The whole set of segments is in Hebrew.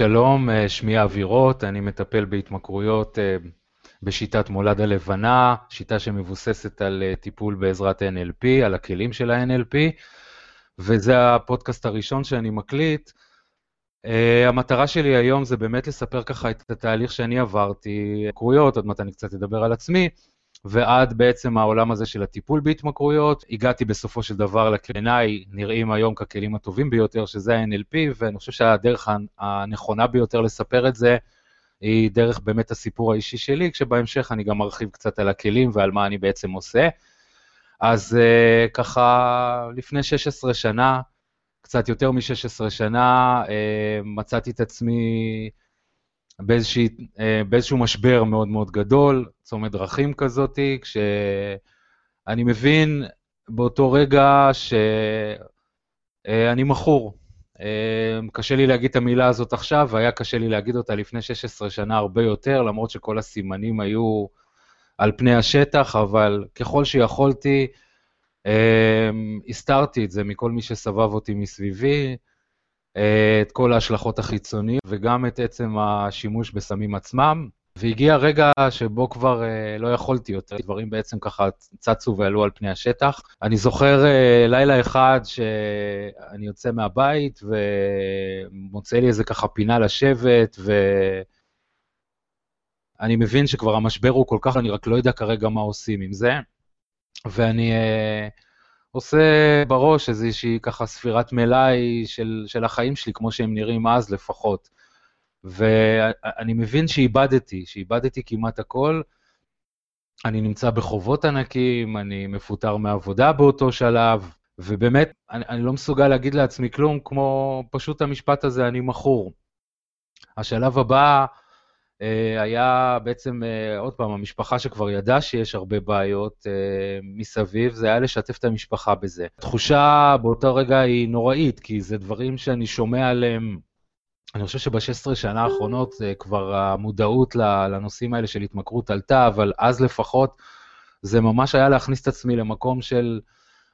שלום, אה, שמי אבירות, אני מטפל בהתמכרויות אה, בשיטת מולד הלבנה, שיטה שמבוססת על אה, טיפול בעזרת NLP, על הכלים של ה-NLP, וזה הפודקאסט הראשון שאני מקליט. המטרה שלי היום זה באמת לספר ככה את התהליך שאני עברתי, התמכרויות, עוד מעט אני קצת אדבר על עצמי, ועד בעצם העולם הזה של הטיפול בהתמכרויות. הגעתי בסופו של דבר לכליניי, נראים היום ככלים הטובים ביותר, שזה ה-NLP, ואני חושב שהדרך הנכונה ביותר לספר את זה, היא דרך באמת הסיפור האישי שלי, כשבהמשך אני גם ארחיב קצת על הכלים ועל מה אני בעצם עושה. אז uh, ככה, לפני 16 שנה, קצת יותר מ-16 שנה, uh, מצאתי את עצמי באיזשה, אה, באיזשהו משבר מאוד מאוד גדול, צומת דרכים כזאתי, כשאני מבין באותו רגע שאני מכור. אה, קשה לי להגיד את המילה הזאת עכשיו, והיה קשה לי להגיד אותה לפני 16 שנה הרבה יותר, למרות שכל הסימנים היו על פני השטח, אבל ככל שיכולתי, אה, הסתרתי את זה מכל מי שסבב אותי מסביבי. את כל ההשלכות החיצוניות וגם את עצם השימוש בסמים עצמם. והגיע רגע שבו כבר אה, לא יכולתי יותר, דברים בעצם ככה צצו ועלו על פני השטח. אני זוכר אה, לילה אחד שאני יוצא מהבית ומוצא לי איזה ככה פינה לשבת, ואני מבין שכבר המשבר הוא כל כך, אני רק לא יודע כרגע מה עושים עם זה. ואני... אה, עושה בראש איזושהי ככה ספירת מלאי של, של החיים שלי, כמו שהם נראים אז לפחות. ואני מבין שאיבדתי, שאיבדתי כמעט הכל. אני נמצא בחובות ענקים, אני מפוטר מעבודה באותו שלב, ובאמת, אני, אני לא מסוגל להגיד לעצמי כלום כמו פשוט המשפט הזה, אני מכור. השלב הבא היה בעצם, אה, עוד פעם, המשפחה שכבר ידעה שיש הרבה בעיות אה, מסביב, זה היה לשתף את המשפחה בזה. התחושה באותו רגע היא נוראית, כי זה דברים שאני שומע עליהם, אני חושב שב-16 שנה האחרונות כבר המודעות לנושאים האלה של התמכרות עלתה, אבל אז לפחות זה ממש היה להכניס את עצמי למקום של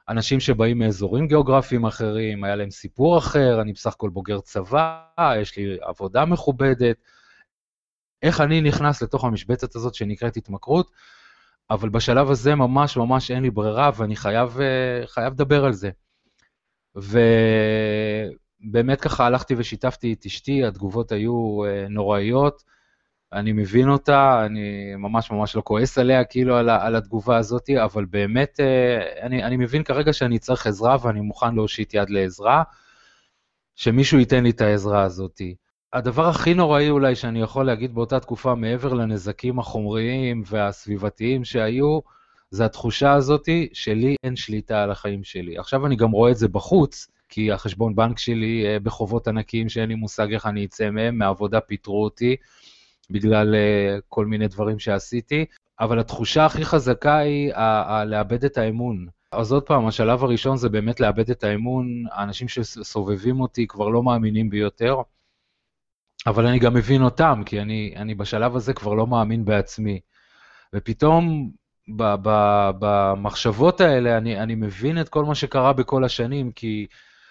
אנשים שבאים מאזורים גיאוגרפיים אחרים, היה להם סיפור אחר, אני בסך הכל בוגר צבא, יש לי עבודה מכובדת. איך אני נכנס לתוך המשבצת הזאת שנקראת התמכרות, אבל בשלב הזה ממש ממש אין לי ברירה ואני חייב, אה, חייב לדבר על זה. ובאמת ככה הלכתי ושיתפתי את אשתי, התגובות היו אה, נוראיות, אני מבין אותה, אני ממש ממש לא כועס עליה כאילו על, על התגובה הזאת, אבל באמת אה, אני, אני מבין כרגע שאני צריך עזרה ואני מוכן להושיט יד לעזרה, שמישהו ייתן לי את העזרה הזאתי. הדבר הכי נוראי אולי שאני יכול להגיד באותה תקופה, מעבר לנזקים החומריים והסביבתיים שהיו, זה התחושה הזאתי שלי אין שליטה על החיים שלי. עכשיו אני גם רואה את זה בחוץ, כי החשבון בנק שלי אה, בחובות ענקיים שאין לי מושג איך אני אצא מהם, מהעבודה פיטרו אותי בגלל אה, כל מיני דברים שעשיתי, אבל התחושה הכי חזקה היא לאבד את האמון. אז עוד פעם, השלב הראשון זה באמת לאבד את האמון, האנשים שסובבים אותי כבר לא מאמינים בי יותר. אבל אני גם מבין אותם, כי אני, אני בשלב הזה כבר לא מאמין בעצמי. ופתאום ב, ב, במחשבות האלה אני, אני מבין את כל מה שקרה בכל השנים, כי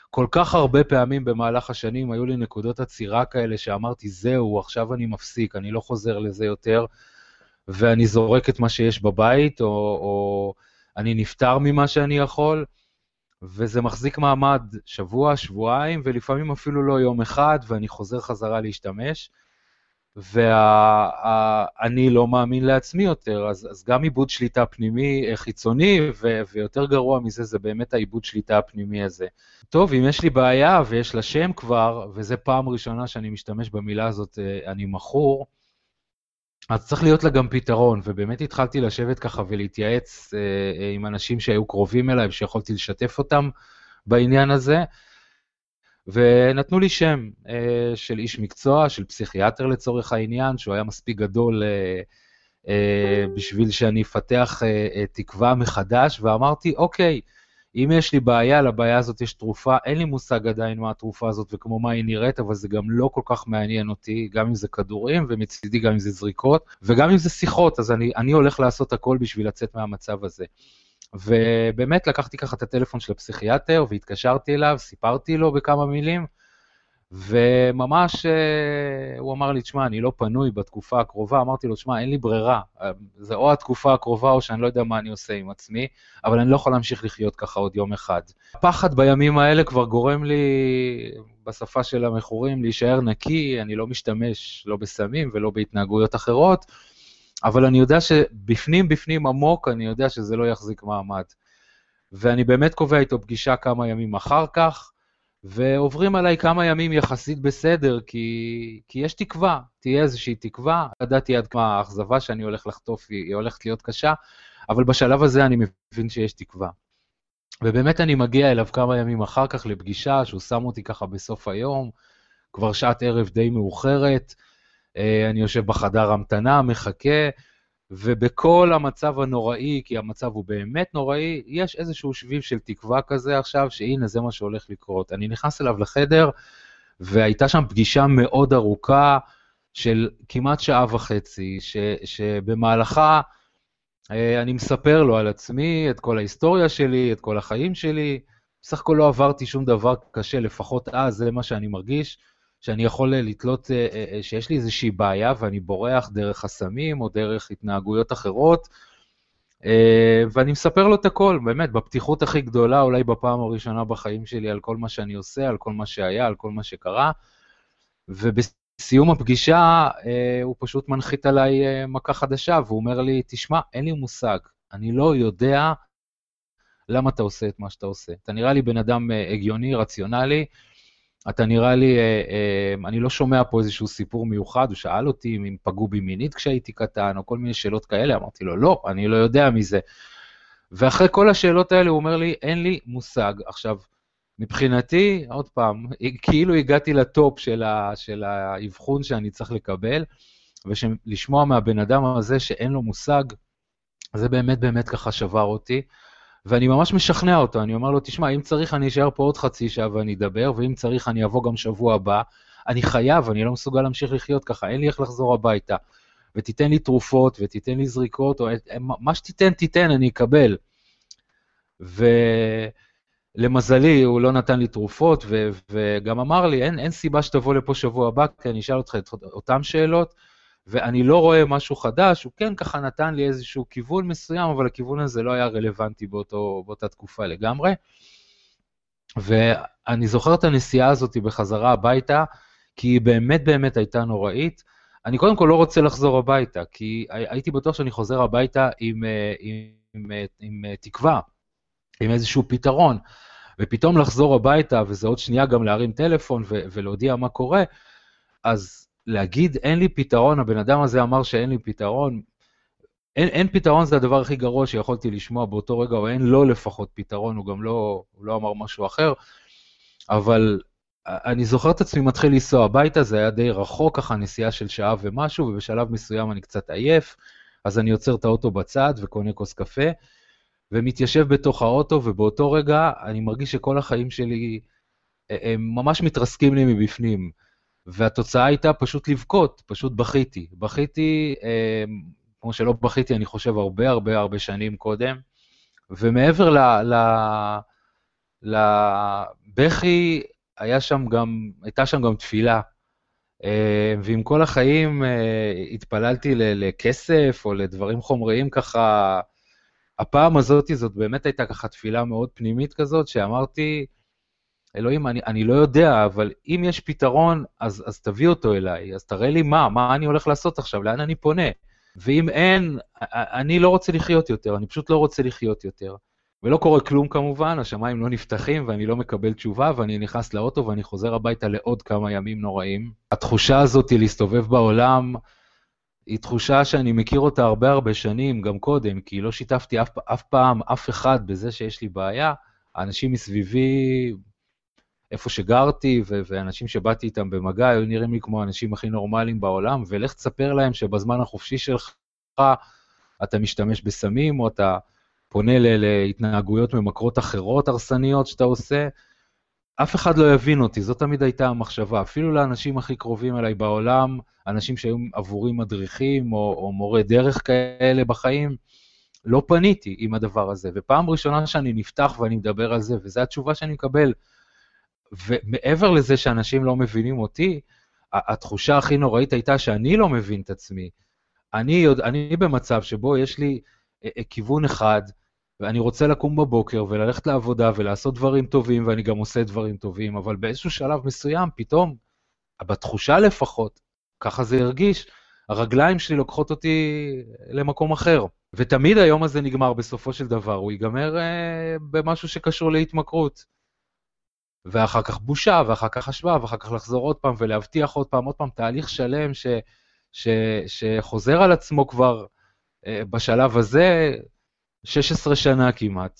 כל כך הרבה פעמים במהלך השנים היו לי נקודות עצירה כאלה שאמרתי, זהו, עכשיו אני מפסיק, אני לא חוזר לזה יותר, ואני זורק את מה שיש בבית, או, או אני נפטר ממה שאני יכול. וזה מחזיק מעמד שבוע, שבועיים, ולפעמים אפילו לא יום אחד, ואני חוזר חזרה להשתמש, ואני לא מאמין לעצמי יותר, אז, אז גם עיבוד שליטה פנימי אה, חיצוני, ו, ויותר גרוע מזה, זה באמת העיבוד שליטה הפנימי הזה. טוב, אם יש לי בעיה ויש לה שם כבר, וזו פעם ראשונה שאני משתמש במילה הזאת, אה, אני מכור, אז צריך להיות לה גם פתרון, ובאמת התחלתי לשבת ככה ולהתייעץ אה, אה, עם אנשים שהיו קרובים אליי ושיכולתי לשתף אותם בעניין הזה, ונתנו לי שם אה, של איש מקצוע, של פסיכיאטר לצורך העניין, שהוא היה מספיק גדול אה, אה, בשביל שאני אפתח אה, אה, תקווה מחדש, ואמרתי, אוקיי, אם יש לי בעיה, לבעיה הזאת יש תרופה, אין לי מושג עדיין מה התרופה הזאת וכמו מה היא נראית, אבל זה גם לא כל כך מעניין אותי, גם אם זה כדורים, ומצידי גם אם זה זריקות, וגם אם זה שיחות, אז אני, אני הולך לעשות הכל בשביל לצאת מהמצב הזה. ובאמת לקחתי ככה את הטלפון של הפסיכיאטר והתקשרתי אליו, סיפרתי לו בכמה מילים, וממש אה, הוא אמר לי, תשמע, אני לא פנוי בתקופה הקרובה, אמרתי לו, תשמע, אין לי ברירה, זה או התקופה הקרובה או שאני לא יודע מה אני עושה עם עצמי, אבל אני לא יכול להמשיך לחיות ככה עוד יום אחד. הפחד בימים האלה כבר גורם לי, בשפה של המכורים, להישאר נקי, אני לא משתמש לא בסמים ולא בהתנהגויות אחרות, אבל אני יודע שבפנים, בפנים עמוק, אני יודע שזה לא יחזיק מעמד. ואני באמת קובע איתו פגישה כמה ימים אחר כך, ועוברים עליי כמה ימים יחסית בסדר, כי, כי יש תקווה, תהיה איזושהי תקווה. ידעתי עד כמה האכזבה שאני הולך לחטוף היא, היא הולכת להיות קשה, אבל בשלב הזה אני מבין שיש תקווה. ובאמת אני מגיע אליו כמה ימים אחר כך לפגישה, שהוא שם אותי ככה בסוף היום, כבר שעת ערב די מאוחרת, אה, אני יושב בחדר המתנה, מחכה, ובכל המצב הנוראי, כי המצב הוא באמת נוראי, יש איזשהו שביב של תקווה כזה עכשיו, שהנה זה מה שהולך לקרות. אני נכנס אליו לחדר, והייתה שם פגישה מאוד ארוכה של כמעט שעה וחצי, ש, שבמהלכה אה, אני מספר לו על עצמי, את כל ההיסטוריה שלי, את כל החיים שלי. בסך הכל לא עברתי שום דבר קשה, לפחות אז, זה מה שאני מרגיש. שאני יכול לתלות, אה, אה, אה, שיש לי איזושהי בעיה ואני בורח דרך הסמים או דרך התנהגויות אחרות, ואני מספר לו את הכל, באמת, בפתיחות הכי גדולה, אולי בפעם הראשונה בחיים שלי, על כל מה שאני עושה, על כל מה שהיה, על כל מה שקרה, ובסיום הפגישה הוא פשוט מנחית עליי מכה חדשה, והוא אומר לי, תשמע, אין לי מושג, אני לא יודע למה אתה עושה את מה שאתה עושה. אתה נראה לי בן אדם הגיוני, רציונלי, אתה נראה לי, אה, אה, אני לא שומע פה איזשהו סיפור מיוחד, הוא שאל אותי אם פגעו בי מינית כשהייתי קטן, או כל מיני שאלות כאלה, אמרתי לו, לא, אני לא יודע מזה. ואחרי כל השאלות האלה הוא אומר לי, אין לי מושג. עכשיו, מבחינתי, עוד פעם, כאילו הגעתי לטופ של, ה, של האבחון שאני צריך לקבל, ולשמוע מהבן אדם הזה שאין לו מושג, זה באמת באמת ככה שבר אותי. ואני ממש משכנע אותו, אני אומר לו, תשמע, אם צריך אני אשאר פה עוד חצי שעה ואני אדבר, ואם צריך אני אבוא גם שבוע הבא. אני חייב, אני לא מסוגל להמשיך לחיות ככה, אין לי איך לחזור הביתה. ותיתן לי תרופות, ותיתן לי זריקות, או מה שתיתן, תיתן, אני אקבל. ולמזלי, הוא לא נתן לי תרופות, ו... וגם אמר לי, אין, אין סיבה שתבוא לפה שבוע הבא, כי אני אשאל אותך את אותן שאלות, ואני לא רואה משהו חדש, הוא כן ככה נתן לי איזשהו כיוון מסוים, אבל הכיוון הזה לא היה רלוונטי באותו, באותה תקופה לגמרי. ואני זוכר את הנסיעה הזאת בחזרה הביתה, כי היא באמת באמת הייתה נוראית. אני קודם כל לא רוצה לחזור הביתה, כי הייתי בטוח שאני חוזר הביתה עם, עם, עם, עם, עם תקווה, עם איזשהו פתרון. ופתאום לחזור הביתה, וזה עוד שנייה גם להרים טלפון ולהודיע מה קורה, אז להגיד אין לי פתרון, הבן אדם הזה אמר שאין לי פתרון, אין, אין פתרון זה הדבר הכי גרוע שיכולתי לשמוע באותו רגע, או אין לו לפחות פתרון, הוא גם לא, הוא לא אמר משהו אחר, אבל אני זוכר את עצמי מתחיל לנסוע הביתה, זה היה די רחוק, ככה נסיעה של שעה ומשהו, ובשלב מסוים אני קצת עייף, אז אני עוצר את האוטו בצד וקונה כוס קפה, ומתיישב בתוך האוטו, ובאותו רגע אני מרגיש שכל החיים שלי הם ממש מתרסקים לי מבפנים. והתוצאה הייתה פשוט לבכות, פשוט בכיתי. בכיתי, אה, כמו שלא בכיתי, אני חושב, הרבה הרבה הרבה שנים קודם, ומעבר ל... ל לבכי, היה שם גם, הייתה שם גם תפילה. אה, ועם כל החיים אה, התפללתי לכסף או לדברים חומריים ככה, הפעם הזאת, זאת באמת הייתה ככה תפילה מאוד פנימית כזאת, שאמרתי, אלוהים, אני, אני לא יודע, אבל אם יש פתרון, אז, אז תביא אותו אליי, אז תראה לי מה, מה אני הולך לעשות עכשיו, לאן אני פונה. ואם אין, אני לא רוצה לחיות יותר, אני פשוט לא רוצה לחיות יותר. ולא קורה כלום כמובן, השמיים לא נפתחים ואני לא מקבל תשובה, ואני נכנס לאוטו ואני חוזר הביתה לעוד כמה ימים נוראים. התחושה הזאת להסתובב בעולם, היא תחושה שאני מכיר אותה הרבה הרבה שנים, גם קודם, כי לא שיתפתי אף, אף פעם אף אחד בזה שיש לי בעיה. האנשים מסביבי איפה שגרתי, ו- ואנשים שבאתי איתם במגע היו נראים לי כמו האנשים הכי נורמליים בעולם, ולך תספר להם שבזמן החופשי שלך אתה משתמש בסמים, או אתה פונה ל- להתנהגויות ממכרות אחרות הרסניות שאתה עושה, אף אחד לא יבין אותי, זאת תמיד הייתה המחשבה. אפילו לאנשים הכי קרובים אליי בעולם, אנשים שהיו עבורי מדריכים או, או מורי דרך כאלה בחיים, לא פניתי עם הדבר הזה. ופעם ראשונה שאני נפתח ואני מדבר על זה, וזו התשובה שאני מקבל ומעבר לזה שאנשים לא מבינים אותי, התחושה הכי נוראית הייתה שאני לא מבין את עצמי. אני, יודע, אני במצב שבו יש לי אה, אה, כיוון אחד, ואני רוצה לקום בבוקר וללכת לעבודה ולעשות דברים טובים, ואני גם עושה דברים טובים, אבל באיזשהו שלב מסוים, פתאום, בתחושה לפחות, ככה זה הרגיש, הרגליים שלי לוקחות אותי למקום אחר. ותמיד היום הזה נגמר בסופו של דבר, הוא ייגמר אה, במשהו שקשור להתמכרות. ואחר כך בושה, ואחר כך השוואה, ואחר כך לחזור עוד פעם ולהבטיח עוד פעם, עוד פעם, תהליך שלם ש, ש, שחוזר על עצמו כבר אה, בשלב הזה 16 שנה כמעט.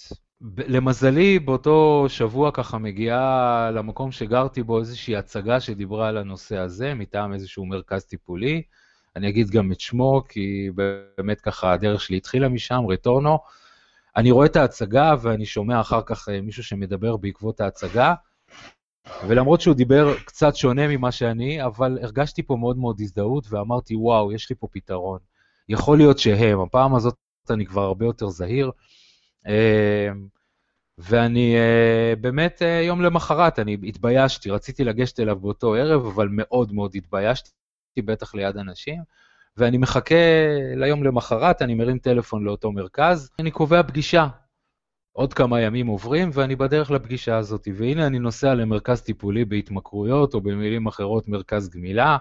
למזלי, באותו שבוע ככה מגיעה למקום שגרתי בו איזושהי הצגה שדיברה על הנושא הזה, מטעם איזשהו מרכז טיפולי. אני אגיד גם את שמו, כי באמת ככה הדרך שלי התחילה משם, רטורנו. אני רואה את ההצגה ואני שומע אחר כך אה, מישהו שמדבר בעקבות ההצגה, ולמרות שהוא דיבר קצת שונה ממה שאני, אבל הרגשתי פה מאוד מאוד הזדהות ואמרתי, וואו, יש לי פה פתרון. יכול להיות שהם, הפעם הזאת אני כבר הרבה יותר זהיר. אה, ואני אה, באמת, יום למחרת, אני התביישתי, רציתי לגשת אליו באותו ערב, אבל מאוד מאוד התביישתי. בטח ליד אנשים, ואני מחכה ליום למחרת, אני מרים טלפון לאותו מרכז, אני קובע פגישה. עוד כמה ימים עוברים ואני בדרך לפגישה הזאת, והנה אני נוסע למרכז טיפולי בהתמכרויות, או במילים אחרות מרכז גמילה.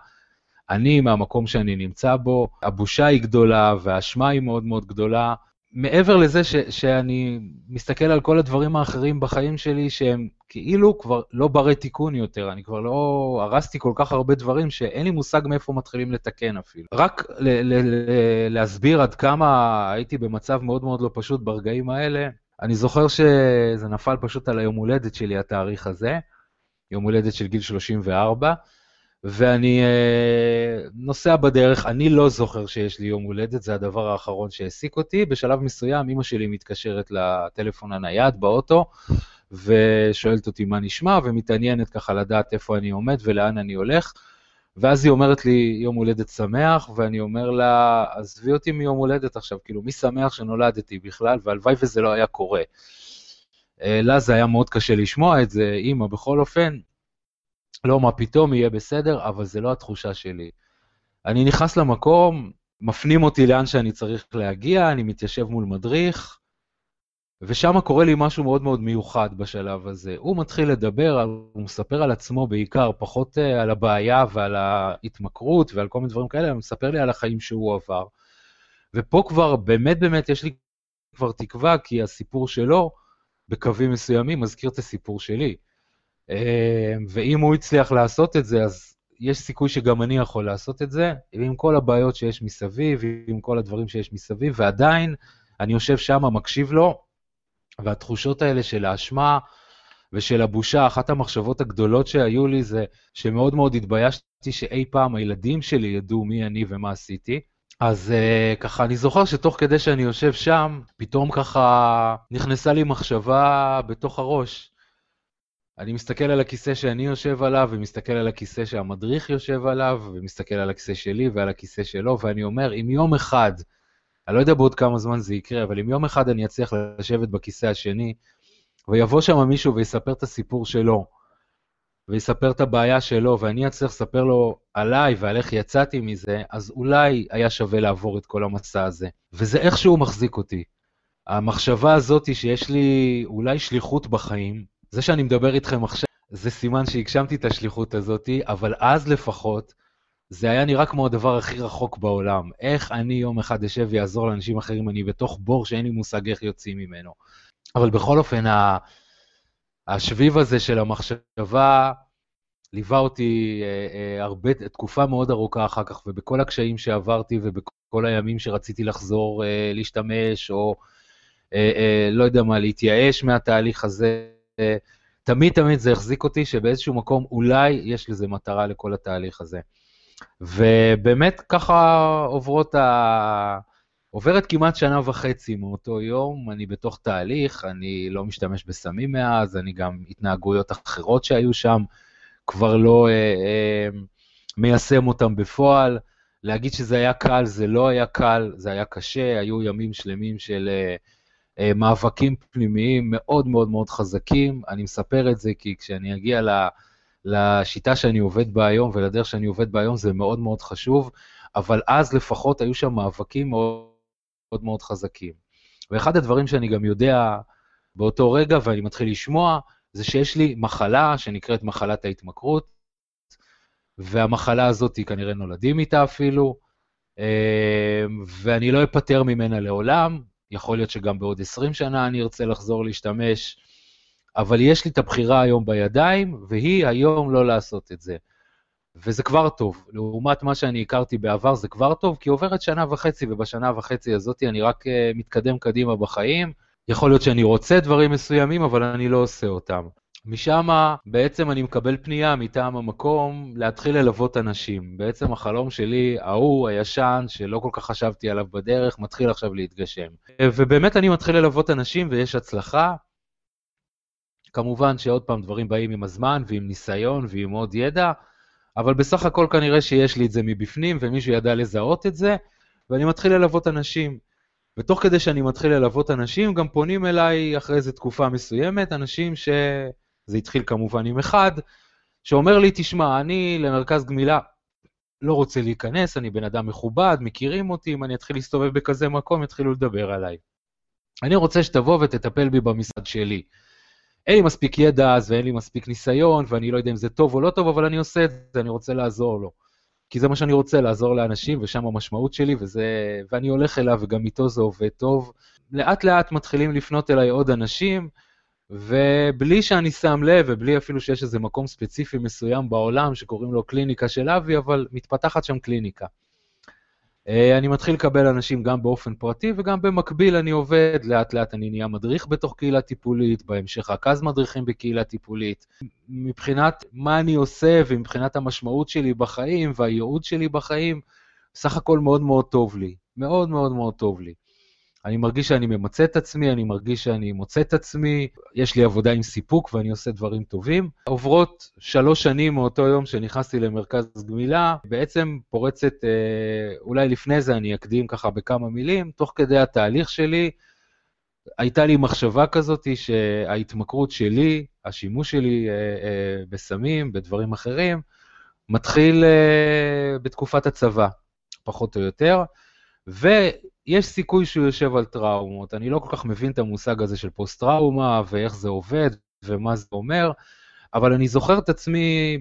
אני, מהמקום שאני נמצא בו, הבושה היא גדולה והאשמה היא מאוד מאוד גדולה, מעבר לזה ש, שאני מסתכל על כל הדברים האחרים בחיים שלי שהם כאילו כבר לא ברי תיקון יותר, אני כבר לא הרסתי כל כך הרבה דברים שאין לי מושג מאיפה מתחילים לתקן אפילו. רק ל- ל- ל- להסביר עד כמה הייתי במצב מאוד מאוד לא פשוט ברגעים האלה, אני זוכר שזה נפל פשוט על היום הולדת שלי, התאריך הזה, יום הולדת של גיל 34, ואני אה, נוסע בדרך, אני לא זוכר שיש לי יום הולדת, זה הדבר האחרון שהעסיק אותי. בשלב מסוים אמא שלי מתקשרת לטלפון הנייד באוטו, ושואלת אותי מה נשמע, ומתעניינת ככה לדעת איפה אני עומד ולאן אני הולך. ואז היא אומרת לי, יום הולדת שמח, ואני אומר לה, עזבי אותי מיום הולדת עכשיו, כאילו, מי שמח שנולדתי בכלל, והלוואי וזה לא היה קורה. אה, לה זה היה מאוד קשה לשמוע את זה, אימא, בכל אופן, לא, מה פתאום, יהיה בסדר, אבל זה לא התחושה שלי. אני נכנס למקום, מפנים אותי לאן שאני צריך להגיע, אני מתיישב מול מדריך, ושם קורה לי משהו מאוד מאוד מיוחד בשלב הזה. הוא מתחיל לדבר, הוא מספר על עצמו בעיקר, פחות uh, על הבעיה ועל ההתמכרות ועל כל מיני דברים כאלה, הוא מספר לי על החיים שהוא עבר. ופה כבר, באמת באמת יש לי כבר תקווה, כי הסיפור שלו, בקווים מסוימים, מזכיר את הסיפור שלי. אמ, ואם הוא הצליח לעשות את זה, אז יש סיכוי שגם אני יכול לעשות את זה, עם כל הבעיות שיש מסביב, עם כל הדברים שיש מסביב, ועדיין אני יושב שם, מקשיב לו, והתחושות האלה של האשמה ושל הבושה, אחת המחשבות הגדולות שהיו לי זה שמאוד מאוד התביישתי שאי פעם הילדים שלי ידעו מי אני ומה עשיתי. אז uh, ככה, אני זוכר שתוך כדי שאני יושב שם, פתאום ככה נכנסה לי מחשבה בתוך הראש. אני מסתכל על הכיסא שאני יושב עליו, ומסתכל על הכיסא שהמדריך יושב עליו, ומסתכל על הכיסא שלי ועל הכיסא שלו, ואני אומר, אם יום אחד, אני לא יודע בעוד כמה זמן זה יקרה, אבל אם יום אחד אני אצליח לשבת בכיסא השני, ויבוא שם מישהו ויספר את הסיפור שלו, ויספר את הבעיה שלו, ואני אצליח לספר לו עליי ועל איך יצאתי מזה, אז אולי היה שווה לעבור את כל המסע הזה. וזה איכשהו מחזיק אותי. המחשבה הזאת שיש לי אולי שליחות בחיים, זה שאני מדבר איתכם עכשיו, זה סימן שהגשמתי את השליחות הזאת, אבל אז לפחות, זה היה נראה כמו הדבר הכי רחוק בעולם. איך אני יום אחד אשב ויעזור לאנשים אחרים, אני בתוך בור שאין לי מושג איך יוצאים ממנו. אבל בכל אופן, השביב הזה של המחשבה ליווה אותי אה, אה, הרבה, תקופה מאוד ארוכה אחר כך, ובכל הקשיים שעברתי ובכל הימים שרציתי לחזור אה, להשתמש, או לא יודע מה, להתייאש מהתהליך הזה, תמיד תמיד זה החזיק אותי שבאיזשהו מקום אולי יש לזה מטרה לכל התהליך הזה. ובאמת ככה עוברות ה... עוברת כמעט שנה וחצי מאותו יום, אני בתוך תהליך, אני לא משתמש בסמים מאז, אני גם התנהגויות אחרות שהיו שם, כבר לא אה, אה, מיישם אותם בפועל. להגיד שזה היה קל, זה לא היה קל, זה היה קשה, היו ימים שלמים של... אה, אה, מאבקים פנימיים מאוד מאוד מאוד חזקים. אני מספר את זה כי כשאני אגיע לשיטה שאני עובד בה היום ולדרך שאני עובד בה היום זה מאוד מאוד חשוב, אבל אז לפחות היו שם מאבקים מאוד מאוד, מאוד חזקים. ואחד הדברים שאני גם יודע באותו רגע, ואני מתחיל לשמוע, זה שיש לי מחלה שנקראת מחלת ההתמכרות, והמחלה הזאת כנראה נולדים איתה אפילו, אה, ואני לא אפטר ממנה לעולם, יכול להיות שגם בעוד 20 שנה אני ארצה לחזור להשתמש, אבל יש לי את הבחירה היום בידיים, והיא היום לא לעשות את זה. וזה כבר טוב. לעומת מה שאני הכרתי בעבר, זה כבר טוב, כי עוברת שנה וחצי, ובשנה וחצי הזאת אני רק uh, מתקדם קדימה בחיים. יכול להיות שאני רוצה דברים מסוימים, אבל אני לא עושה אותם. משם בעצם אני מקבל פנייה מטעם המקום להתחיל ללוות אנשים. בעצם החלום שלי, ההוא, הישן, שלא כל כך חשבתי עליו בדרך, מתחיל עכשיו להתגשם. ובאמת אני מתחיל ללוות אנשים ויש הצלחה. כמובן שעוד פעם דברים באים עם הזמן ועם ניסיון ועם עוד ידע, אבל בסך הכל כנראה שיש לי את זה מבפנים ומישהו ידע לזהות את זה, ואני מתחיל ללוות אנשים. ותוך כדי שאני מתחיל ללוות אנשים, גם פונים אליי אחרי איזו תקופה מסוימת, אנשים ש... זה התחיל כמובן עם אחד, שאומר לי, תשמע, אני למרכז גמילה לא רוצה להיכנס, אני בן אדם מכובד, מכירים אותי, אם אני אתחיל להסתובב בכזה מקום, יתחילו לדבר עליי. אני רוצה שתבוא ותטפל בי במשרד שלי. אין לי מספיק ידע אז ואין לי מספיק ניסיון, ואני לא יודע אם זה טוב או לא טוב, אבל אני עושה את זה, אני רוצה לעזור לו. כי זה מה שאני רוצה, לעזור לאנשים, ושם המשמעות שלי, וזה... ואני הולך אליו, וגם איתו זה עובד טוב. לאט לאט מתחילים לפנות אליי עוד אנשים, ובלי שאני שם לב, ובלי אפילו שיש איזה מקום ספציפי מסוים בעולם שקוראים לו קליניקה של אבי, אבל מתפתחת שם קליניקה. אה, אני מתחיל לקבל אנשים גם באופן פרטי וגם במקביל אני עובד, לאט לאט אני נהיה מדריך בתוך קהילה טיפולית, בהמשך רכז מדריכים בקהילה טיפולית. מבחינת מה אני עושה ומבחינת המשמעות שלי בחיים והייעוד שלי בחיים, סך הכל מאוד מאוד טוב לי, מאוד מאוד מאוד טוב לי. אני מרגיש שאני ממצה את עצמי, אני מרגיש שאני מוצא את עצמי, יש לי עבודה עם סיפוק ואני עושה דברים טובים. עוברות שלוש שנים מאותו יום שנכנסתי למרכז גמילה, בעצם פורצת, אה, אולי לפני זה אני אקדים ככה בכמה מילים, תוך כדי התהליך שלי, הייתה לי מחשבה כזאת שההתמכרות שלי, השימוש שלי אה, אה, בסמים, בדברים אחרים, מתחיל בתקופת הצבא, פחות או יותר. יש סיכוי שהוא יושב על טראומות. אני לא כל כך מבין את המושג הזה של פוסט-טראומה ואיך זה עובד ומה זה אומר, אבל אני זוכר את עצמי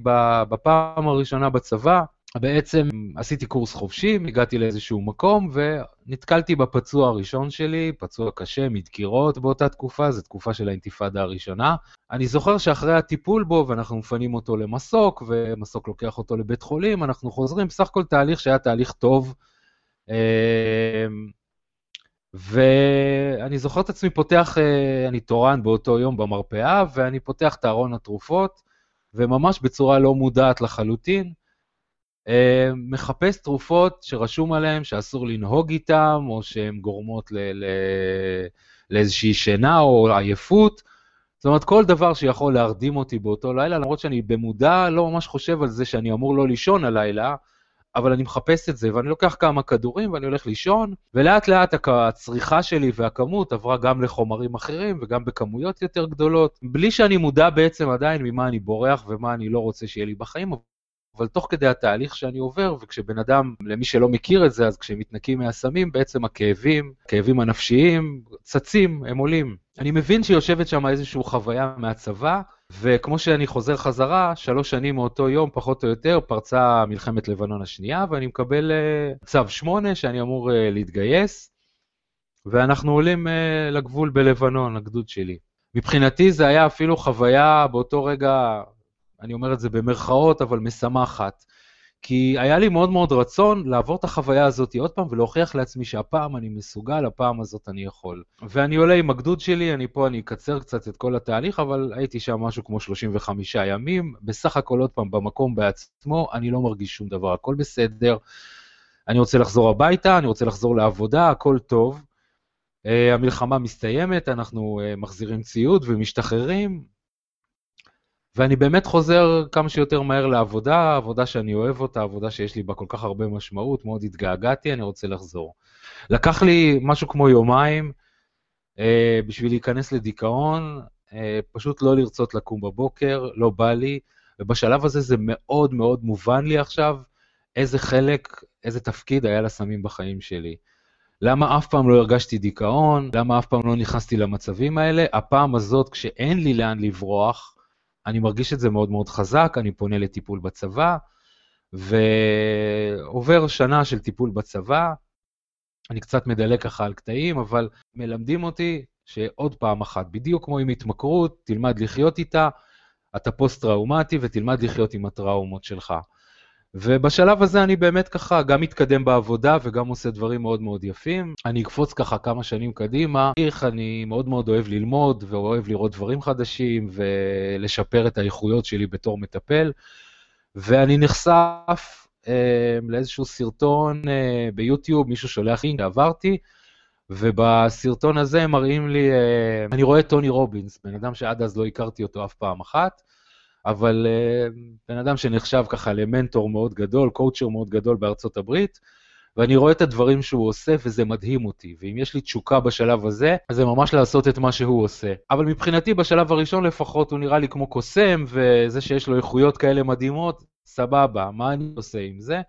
בפעם הראשונה בצבא, בעצם עשיתי קורס חופשי, הגעתי לאיזשהו מקום ונתקלתי בפצוע הראשון שלי, פצוע קשה מדקירות באותה תקופה, זו תקופה של האינתיפאדה הראשונה. אני זוכר שאחרי הטיפול בו, ואנחנו מפנים אותו למסוק, ומסוק לוקח אותו לבית חולים, אנחנו חוזרים, בסך הכל תהליך שהיה תהליך טוב. אמ, ואני זוכר את עצמי פותח, אה, אני תורן באותו יום במרפאה, ואני פותח את ארון התרופות, וממש בצורה לא מודעת לחלוטין, אה, מחפש תרופות שרשום עליהן שאסור לנהוג איתן, או שהן גורמות ל- ל- לאיזושהי שינה או עייפות. זאת אומרת, כל דבר שיכול להרדים אותי באותו לילה, למרות שאני במודע לא ממש חושב על זה שאני אמור לא לישון הלילה, אבל אני מחפש את זה, ואני לוקח כמה כדורים ואני הולך לישון, ולאט לאט הצריכה שלי והכמות עברה גם לחומרים אחרים וגם בכמויות יותר גדולות, בלי שאני מודע בעצם עדיין ממה אני בורח ומה אני לא רוצה שיהיה לי בחיים, אבל תוך כדי התהליך שאני עובר, וכשבן אדם, למי שלא מכיר את זה, אז כשהם מתנקים מהסמים, בעצם הכאבים, הכאבים הנפשיים, צצים, הם עולים. אני מבין שיושבת שם איזושהי חוויה מהצבא, וכמו שאני חוזר חזרה, שלוש שנים מאותו יום, פחות או יותר, פרצה מלחמת לבנון השנייה, ואני מקבל uh, צו שמונה שאני אמור uh, להתגייס, ואנחנו עולים uh, לגבול בלבנון, הגדוד שלי. מבחינתי זה היה אפילו חוויה באותו רגע, אני אומר את זה במרכאות, אבל משמחת. כי היה לי מאוד מאוד רצון לעבור את החוויה הזאת עוד פעם ולהוכיח לעצמי שהפעם אני מסוגל, הפעם הזאת אני יכול. ואני עולה עם הגדוד שלי, אני פה, אני אקצר קצת את כל התהליך, אבל הייתי שם משהו כמו 35 ימים. בסך הכל עוד פעם, במקום בעצמו, אני לא מרגיש שום דבר, הכל בסדר. אני רוצה לחזור הביתה, אני רוצה לחזור לעבודה, הכל טוב. Uh, המלחמה מסתיימת, אנחנו uh, מחזירים ציוד ומשתחררים, ואני באמת חוזר כמה שיותר מהר לעבודה, עבודה שאני אוהב אותה, עבודה שיש לי בה כל כך הרבה משמעות, מאוד התגעגעתי, אני רוצה לחזור. לקח לי משהו כמו יומיים אה, בשביל להיכנס לדיכאון, אה, פשוט לא לרצות לקום בבוקר, לא בא לי, ובשלב הזה זה מאוד מאוד מובן לי עכשיו איזה חלק, איזה תפקיד היה לסמים בחיים שלי. למה אף פעם לא הרגשתי דיכאון, למה אף פעם לא נכנסתי למצבים האלה. הפעם הזאת, כשאין לי לאן לברוח, אני מרגיש את זה מאוד מאוד חזק, אני פונה לטיפול בצבא, ועובר שנה של טיפול בצבא, אני קצת מדלג ככה על קטעים, אבל מלמדים אותי שעוד פעם אחת, בדיוק כמו עם התמכרות, תלמד לחיות איתה, אתה פוסט-טראומטי ותלמד לחיות עם הטראומות שלך. ובשלב הזה אני באמת ככה גם מתקדם בעבודה וגם עושה דברים מאוד מאוד יפים. אני אקפוץ ככה כמה שנים קדימה. איך אני מאוד מאוד אוהב ללמוד ואוהב לראות דברים חדשים ולשפר את האיכויות שלי בתור מטפל. ואני נחשף אה, לאיזשהו סרטון אה, ביוטיוב, מישהו שולח לי, עברתי, ובסרטון הזה מראים לי, אה, אני רואה טוני רובינס, בן אדם שעד אז לא הכרתי אותו אף פעם אחת. אבל uh, בן אדם שנחשב ככה למנטור מאוד גדול, קואוצ'ר מאוד גדול בארצות הברית, ואני רואה את הדברים שהוא עושה וזה מדהים אותי. ואם יש לי תשוקה בשלב הזה, אז זה ממש לעשות את מה שהוא עושה. אבל מבחינתי בשלב הראשון לפחות הוא נראה לי כמו קוסם, וזה שיש לו איכויות כאלה מדהימות, סבבה, מה אני עושה עם זה?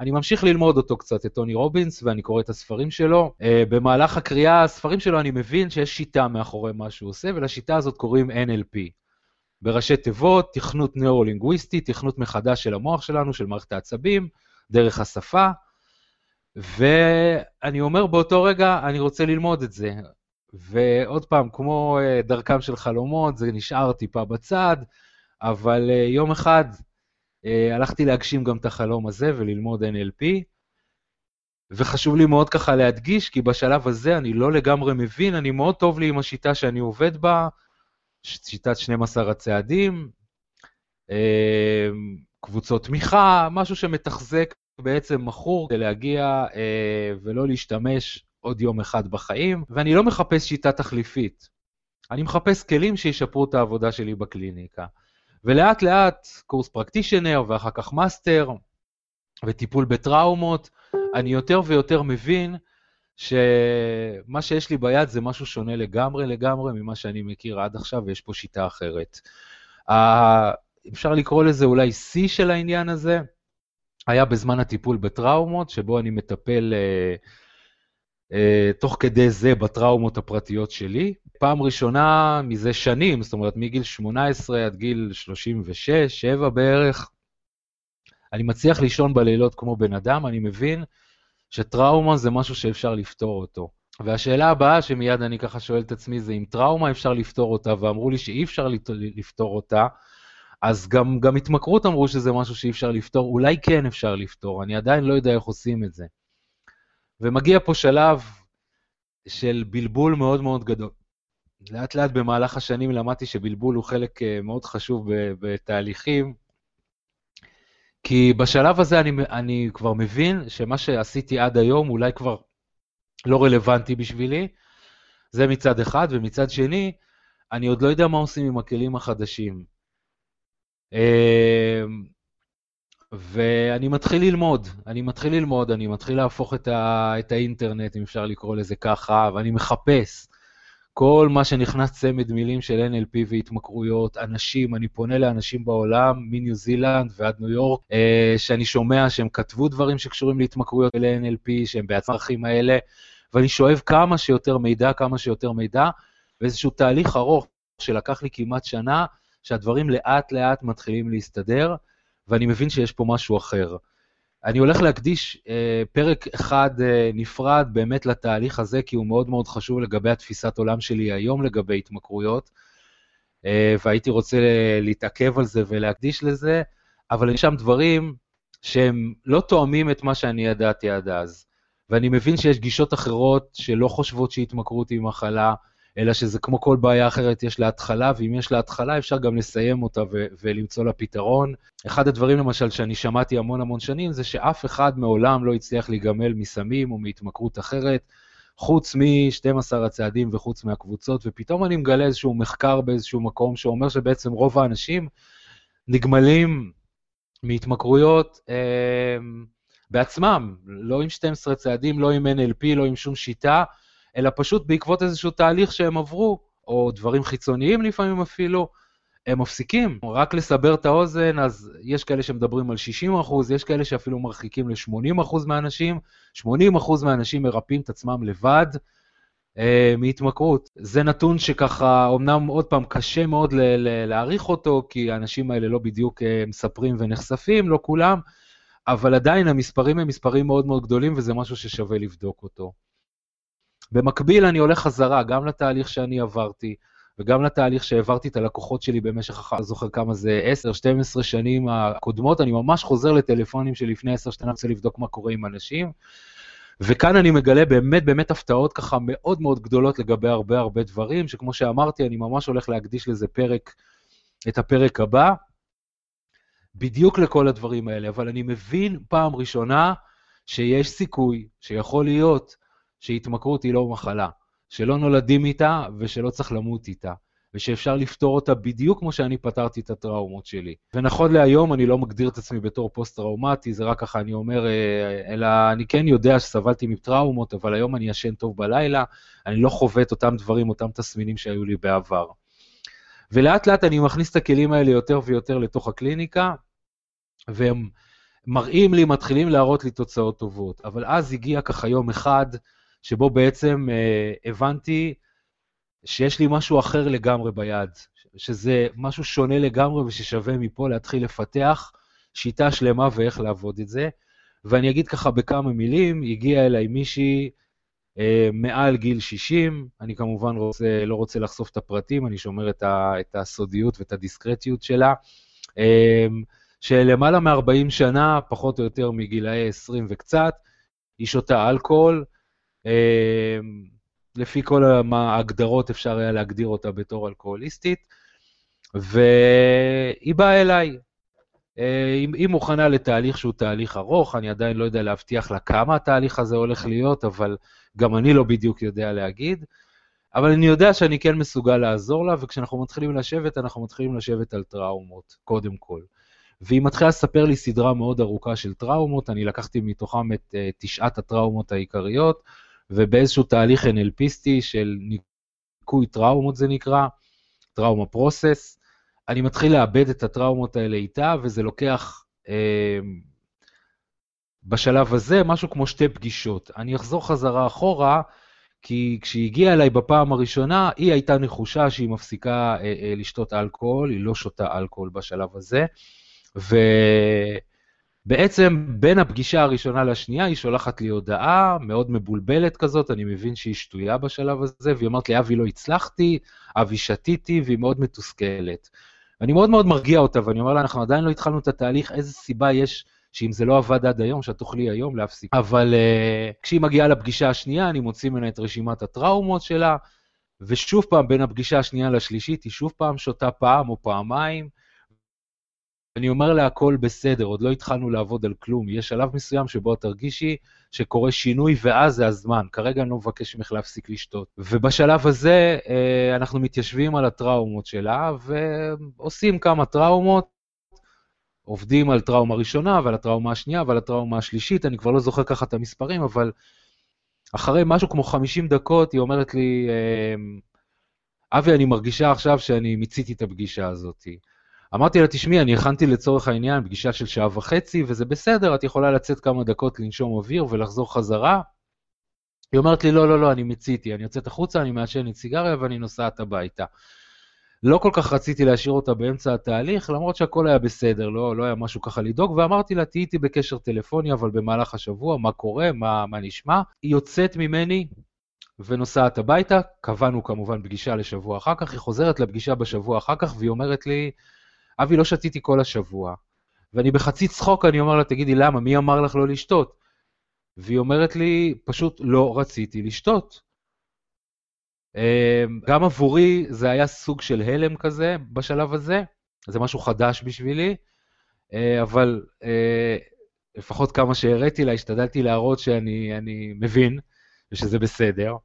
אני ממשיך ללמוד אותו קצת, את טוני רובינס, ואני קורא את הספרים שלו. Uh, במהלך הקריאה, הספרים שלו, אני מבין שיש שיטה מאחורי מה שהוא עושה, ולשיטה הזאת קוראים NLP. בראשי תיבות, תכנות נאו-לינגוויסטי, תכנות מחדש של המוח שלנו, של מערכת העצבים, דרך השפה. ואני אומר באותו רגע, אני רוצה ללמוד את זה. ועוד פעם, כמו אה, דרכם של חלומות, זה נשאר טיפה בצד, אבל אה, יום אחד אה, הלכתי להגשים גם את החלום הזה וללמוד NLP. וחשוב לי מאוד ככה להדגיש, כי בשלב הזה אני לא לגמרי מבין, אני מאוד טוב לי עם השיטה שאני עובד בה, שיטת 12 הצעדים, אה, קבוצות תמיכה, משהו שמתחזק בעצם מכור כדי להגיע אה, ולא להשתמש עוד יום אחד בחיים, ואני לא מחפש שיטה תחליפית. אני מחפש כלים שישפרו את העבודה שלי בקליניקה. ולאט לאט קורס practitioner ואחר כך master וטיפול בטראומות, אני יותר ויותר מבין שמה שיש לי ביד זה משהו שונה לגמרי לגמרי ממה שאני מכיר עד עכשיו, ויש פה שיטה אחרת. אפשר לקרוא לזה אולי שיא של העניין הזה, היה בזמן הטיפול בטראומות, שבו אני מטפל אה, אה, תוך כדי זה בטראומות הפרטיות שלי. פעם ראשונה מזה שנים, זאת אומרת מגיל 18 עד גיל 36, 7 בערך, אני מצליח לישון בלילות כמו בן אדם, אני מבין שטראומה זה משהו שאפשר לפתור אותו. והשאלה הבאה שמיד אני ככה שואל את עצמי זה אם טראומה אפשר לפתור אותה, ואמרו לי שאי אפשר לפתור אותה, אז גם, גם התמכרות אמרו שזה משהו שאי אפשר לפתור, אולי כן אפשר לפתור, אני עדיין לא יודע איך עושים את זה. ומגיע פה שלב של בלבול מאוד מאוד גדול. לאט לאט במהלך השנים למדתי שבלבול הוא חלק אה, מאוד חשוב בתהליכים, כי בשלב הזה אני, אני כבר מבין שמה שעשיתי עד היום אולי כבר לא רלוונטי בשבילי, זה מצד אחד, ומצד שני, אני עוד לא יודע מה עושים עם הכלים החדשים. אמ, ואני מתחיל ללמוד, אני מתחיל ללמוד, אני מתחיל להפוך את, ה, את האינטרנט, אם אפשר לקרוא לזה ככה, ואני מחפש. כל מה שנכנס צמד מילים של NLP והתמכרויות, אנשים, אני פונה לאנשים בעולם, מניו זילנד ועד ניו יורק, אה, שאני שומע שהם כתבו דברים שקשורים להתמכרויות ול-NLP, שהם בעצמם האלה, ואני שואב כמה שיותר מידע, כמה שיותר מידע, ואיזשהו תהליך ארוך שלקח לי כמעט שנה, שהדברים לאט לאט מתחילים להסתדר, ואני מבין שיש פה משהו אחר. אני הולך להקדיש אה, פרק אחד אה, נפרד באמת לתהליך הזה, כי הוא מאוד מאוד חשוב לגבי התפיסת עולם שלי היום לגבי התמכרויות, אה, והייתי רוצה להתעכב על זה ולהקדיש לזה, אבל יש שם דברים שהם לא תואמים את מה שאני ידעתי עד אז. ואני מבין שיש גישות אחרות שלא חושבות שהתמכרות היא מחלה, אלא שזה כמו כל בעיה אחרת, יש לה התחלה, ואם יש לה התחלה אפשר גם לסיים אותה ו- ולמצוא לה פתרון. אחד הדברים למשל שאני שמעתי המון המון שנים, זה שאף אחד מעולם לא הצליח להיגמל מסמים או מהתמכרות אחרת, חוץ מ-12 הצעדים וחוץ מהקבוצות, ופתאום אני מגלה איזשהו מחקר באיזשהו מקום שאומר שבעצם רוב האנשים נגמלים מהתמכרויות אה, בעצמם, לא עם 12 צעדים, לא עם NLP, לא עם שום שיטה, אלא פשוט בעקבות איזשהו תהליך שהם עברו, או דברים חיצוניים לפעמים אפילו, הם מפסיקים. רק לסבר את האוזן, אז יש כאלה שמדברים על 60 אחוז, יש כאלה שאפילו מרחיקים ל-80 אחוז מהאנשים, 80 אחוז מהאנשים מרפאים את עצמם לבד אה, מהתמכרות. זה נתון שככה, אמנם עוד פעם, קשה מאוד ל- ל- להעריך אותו, כי האנשים האלה לא בדיוק אה, מספרים ונחשפים, לא כולם, אבל עדיין המספרים הם מספרים מאוד מאוד גדולים, וזה משהו ששווה לבדוק אותו. במקביל, אני הולך חזרה, גם לתהליך שאני עברתי, וגם לתהליך שהעברתי את הלקוחות שלי במשך, אני זוכר כמה זה, 10-12 שנים הקודמות, אני ממש חוזר לטלפונים שלפני 10 שנים, אני רוצה לבדוק מה קורה עם אנשים. וכאן אני מגלה באמת באמת הפתעות ככה מאוד מאוד גדולות לגבי הרבה הרבה דברים, שכמו שאמרתי, אני ממש הולך להקדיש לזה פרק, את הפרק הבא, בדיוק לכל הדברים האלה, אבל אני מבין פעם ראשונה שיש סיכוי, שיכול להיות, שהתמכרות היא לא מחלה. שלא נולדים איתה ושלא צריך למות איתה, ושאפשר לפתור אותה בדיוק כמו שאני פתרתי את הטראומות שלי. ונכון להיום אני לא מגדיר את עצמי בתור פוסט-טראומטי, זה רק ככה אני אומר, אה, אלא אני כן יודע שסבלתי מטראומות, אבל היום אני ישן טוב בלילה, אני לא חווה את אותם דברים, אותם תסמינים שהיו לי בעבר. ולאט לאט אני מכניס את הכלים האלה יותר ויותר לתוך הקליניקה, והם מראים לי, מתחילים להראות לי תוצאות טובות. אבל אז הגיע ככה יום אחד, שבו בעצם אה, הבנתי שיש לי משהו אחר לגמרי ביד, שזה משהו שונה לגמרי וששווה מפה להתחיל לפתח שיטה שלמה ואיך לעבוד את זה. ואני אגיד ככה בכמה מילים, הגיעה אליי מישהי אה, מעל גיל 60, אני כמובן רוצה, לא רוצה לחשוף את הפרטים, אני שומר את, ה, את הסודיות ואת הדיסקרטיות שלה, אה, שלמעלה מ-40 שנה, פחות או יותר מגילאי 20 וקצת, היא שותה אלכוהול, לפי כל ההגדרות אפשר היה להגדיר אותה בתור אלכוהוליסטית, והיא באה אליי. אה, היא מוכנה לתהליך שהוא תהליך ארוך, אני עדיין לא יודע להבטיח לה כמה התהליך הזה הולך להיות, אבל גם אני לא בדיוק יודע להגיד. אבל אני יודע שאני כן מסוגל לעזור לה, וכשאנחנו מתחילים לשבת, אנחנו מתחילים לשבת על טראומות, קודם כל. והיא מתחילה לספר לי סדרה מאוד ארוכה של טראומות, אני לקחתי מתוכם את uh, תשעת הטראומות העיקריות, ובאיזשהו תהליך NLPיסטי של ניקוי טראומות זה נקרא, טראומה פרוסס, אני מתחיל לאבד את הטראומות האלה איתה, וזה לוקח אה, בשלב הזה משהו כמו שתי פגישות. אני אחזור חזרה אחורה, כי כשהיא הגיעה אליי בפעם הראשונה, היא הייתה נחושה שהיא מפסיקה אה, אה, לשתות אלכוהול, היא לא שותה אלכוהול בשלב הזה, ו... בעצם בין הפגישה הראשונה לשנייה היא שולחת לי הודעה מאוד מבולבלת כזאת, אני מבין שהיא שטויה בשלב הזה, והיא אומרת לי, אבי, לא הצלחתי, אבי, שתיתי, והיא מאוד מתוסכלת. ואני מאוד מאוד מרגיע אותה, ואני אומר לה, אנחנו עדיין לא התחלנו את התהליך, איזה סיבה יש שאם זה לא עבד עד היום, שאת תוכלי היום להפסיק. אבל uh, כשהיא מגיעה לפגישה השנייה, אני מוציא ממנה את רשימת הטראומות שלה, ושוב פעם, בין הפגישה השנייה לשלישית, היא שוב פעם שותה פעם או פעמיים, אני אומר לה, הכל בסדר, עוד לא התחלנו לעבוד על כלום. יש שלב מסוים שבו את תרגישי שקורה שינוי, ואז זה הזמן. כרגע אני לא מבקש ממך להפסיק לשתות. ובשלב הזה אה, אנחנו מתיישבים על הטראומות שלה, ועושים כמה טראומות, עובדים על טראומה ראשונה, ועל הטראומה השנייה, ועל הטראומה השלישית, אני כבר לא זוכר ככה את המספרים, אבל אחרי משהו כמו 50 דקות, היא אומרת לי, אה, אבי, אני מרגישה עכשיו שאני מיציתי את הפגישה הזאתי. אמרתי לה, תשמעי, אני הכנתי לצורך העניין פגישה של שעה וחצי, וזה בסדר, את יכולה לצאת כמה דקות לנשום אוויר ולחזור חזרה. היא אומרת לי, לא, לא, לא, אני מיציתי, אני יוצאת החוצה, אני מעשנת סיגריה ואני נוסעת הביתה. לא כל כך רציתי להשאיר אותה באמצע התהליך, למרות שהכל היה בסדר, לא, לא היה משהו ככה לדאוג, ואמרתי לה, תהיי איתי בקשר טלפוני, אבל במהלך השבוע, מה קורה, מה, מה נשמע. היא יוצאת ממני ונוסעת הביתה, קבענו כמובן פגישה לשבוע אחר כך, היא חוזרת לפגישה בשבוע אחר כך, והיא אומרת לי, אבי, לא שתיתי כל השבוע. ואני בחצי צחוק, אני אומר לה, תגידי, למה? מי אמר לך לא לשתות? והיא אומרת לי, פשוט לא רציתי לשתות. אמ, גם עבורי זה היה סוג של הלם כזה בשלב הזה, זה משהו חדש בשבילי, אה, אבל אה, לפחות כמה שהראיתי לה, השתדלתי להראות שאני מבין ושזה בסדר.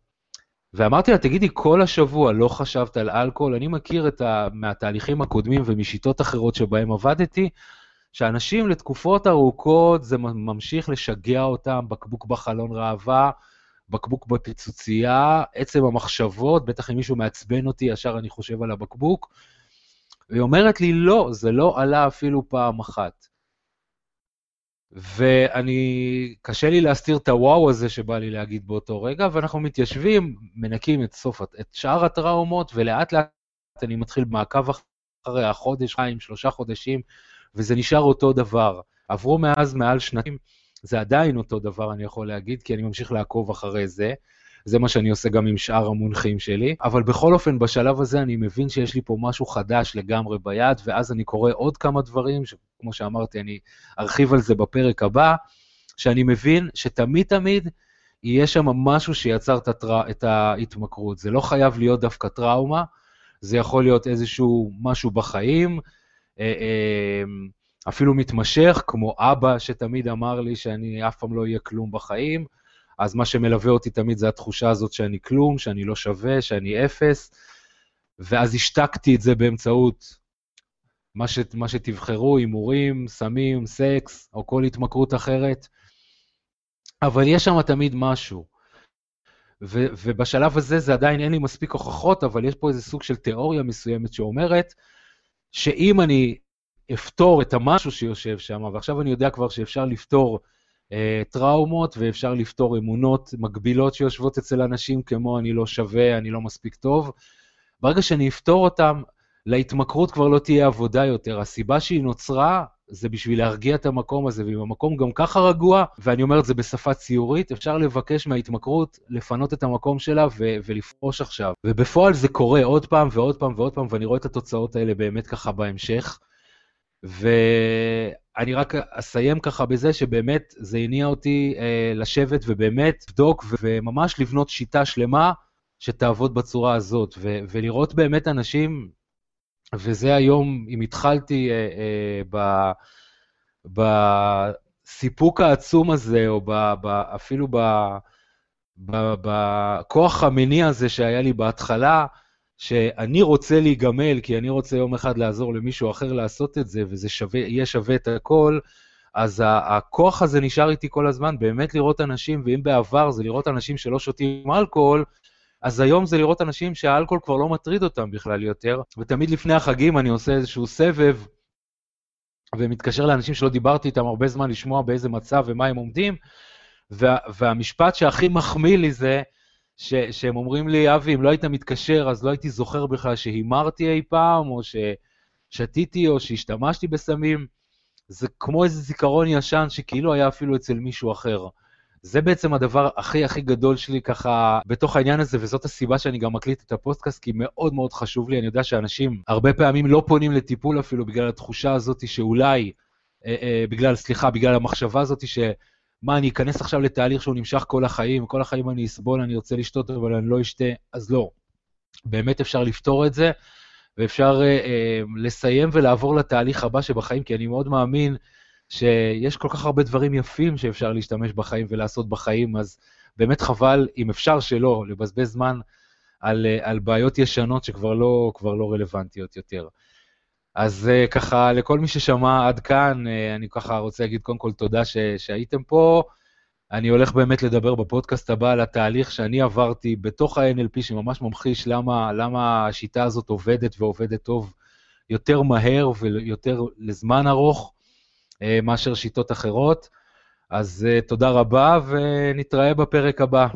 ואמרתי לה, תגידי, כל השבוע לא חשבת על אלכוהול? אני מכיר את ה... מהתהליכים הקודמים ומשיטות אחרות שבהם עבדתי, שאנשים לתקופות ארוכות זה ממשיך לשגע אותם, בקבוק בחלון ראווה, בקבוק בפיצוצייה, עצם המחשבות, בטח אם מישהו מעצבן אותי, ישר אני חושב על הבקבוק. והיא אומרת לי, לא, זה לא עלה אפילו פעם אחת. ואני, קשה לי להסתיר את הוואו הזה שבא לי להגיד באותו רגע, ואנחנו מתיישבים, מנקים את סוף, את שאר הטראומות, ולאט לאט אני מתחיל במעקב אחרי החודש, חיים, שלושה חודשים, וזה נשאר אותו דבר. עברו מאז מעל שנתיים, זה עדיין אותו דבר, אני יכול להגיד, כי אני ממשיך לעקוב אחרי זה. זה מה שאני עושה גם עם שאר המונחים שלי. אבל בכל אופן, בשלב הזה אני מבין שיש לי פה משהו חדש לגמרי ביד, ואז אני קורא עוד כמה דברים, שכמו שאמרתי, אני ארחיב על זה בפרק הבא, שאני מבין שתמיד תמיד יהיה שם משהו שיצר את, הטרא, את ההתמכרות. זה לא חייב להיות דווקא טראומה, זה יכול להיות איזשהו משהו בחיים, אה, אה, אפילו מתמשך, כמו אבא שתמיד אמר לי שאני אף פעם לא אהיה כלום בחיים, אז מה שמלווה אותי תמיד זה התחושה הזאת שאני כלום, שאני לא שווה, שאני אפס, ואז השתקתי את זה באמצעות מה, ש, מה שתבחרו, הימורים, סמים, סקס, או כל התמכרות אחרת, אבל יש שם תמיד משהו. ו, ובשלב הזה זה עדיין אין לי מספיק הוכחות, אבל יש פה איזה סוג של תיאוריה מסוימת שאומרת שאם אני אפתור את המשהו שיושב שם, ועכשיו אני יודע כבר שאפשר לפתור אה, טראומות ואפשר לפתור אמונות מגבילות שיושבות אצל אנשים כמו אני לא שווה, אני לא מספיק טוב. ברגע שאני אפתור אותם, להתמכרות כבר לא תהיה עבודה יותר. הסיבה שהיא נוצרה זה בשביל להרגיע את המקום הזה, ואם המקום גם ככה רגוע, ואני אומר את זה בשפה ציורית, אפשר לבקש מההתמכרות לפנות את המקום שלה ו- ולפרוש עכשיו. ובפועל זה קורה עוד פעם ועוד פעם ועוד פעם, ואני רואה את התוצאות האלה באמת ככה בהמשך. ואני רק אסיים ככה בזה שבאמת זה הניע אותי אה, לשבת ובאמת לבדוק וממש לבנות שיטה שלמה שתעבוד בצורה הזאת, ו- ולראות באמת אנשים, וזה היום, אם התחלתי אה, אה, ב... בסיפוק העצום הזה, או ב, ב, אפילו בכוח המניע הזה שהיה לי בהתחלה, שאני רוצה להיגמל, כי אני רוצה יום אחד לעזור למישהו אחר לעשות את זה, וזה שווה, יהיה שווה את הכל, אז הכוח הזה נשאר איתי כל הזמן, באמת לראות אנשים, ואם בעבר זה לראות אנשים שלא שותים אלכוהול, אז היום זה לראות אנשים שהאלכוהול כבר לא מטריד אותם בכלל יותר, ותמיד לפני החגים אני עושה איזשהו סבב, ומתקשר לאנשים שלא דיברתי איתם הרבה זמן לשמוע באיזה מצב ומה הם עומדים, וה, והמשפט שהכי מחמיא לי זה, ש, שהם אומרים לי, אבי, אם לא היית מתקשר, אז לא הייתי זוכר בכלל שהימרתי אי פעם, או ששתיתי, או שהשתמשתי בסמים. זה כמו איזה זיכרון ישן שכאילו היה אפילו אצל מישהו אחר. זה בעצם הדבר הכי הכי גדול שלי ככה בתוך העניין הזה, וזאת הסיבה שאני גם מקליט את הפודקאסט, כי מאוד מאוד חשוב לי, אני יודע שאנשים הרבה פעמים לא פונים לטיפול אפילו בגלל התחושה הזאת שאולי, אה, אה, בגלל, סליחה, בגלל המחשבה הזאת ש... מה, אני אכנס עכשיו לתהליך שהוא נמשך כל החיים, כל החיים אני אסבול, אני רוצה לשתות, אבל אני לא אשתה, אז לא. באמת אפשר לפתור את זה, ואפשר אה, אה, לסיים ולעבור לתהליך הבא שבחיים, כי אני מאוד מאמין שיש כל כך הרבה דברים יפים שאפשר להשתמש בחיים ולעשות בחיים, אז באמת חבל, אם אפשר שלא, לבזבז זמן על, אה, על בעיות ישנות שכבר לא, לא רלוונטיות יותר. אז uh, ככה, לכל מי ששמע עד כאן, uh, אני ככה רוצה להגיד קודם כל תודה ש, שהייתם פה. אני הולך באמת לדבר בפודקאסט הבא על התהליך שאני עברתי בתוך ה-NLP, שממש ממחיש למה, למה השיטה הזאת עובדת ועובדת טוב יותר מהר ויותר לזמן ארוך מאשר שיטות אחרות. אז uh, תודה רבה ונתראה בפרק הבא.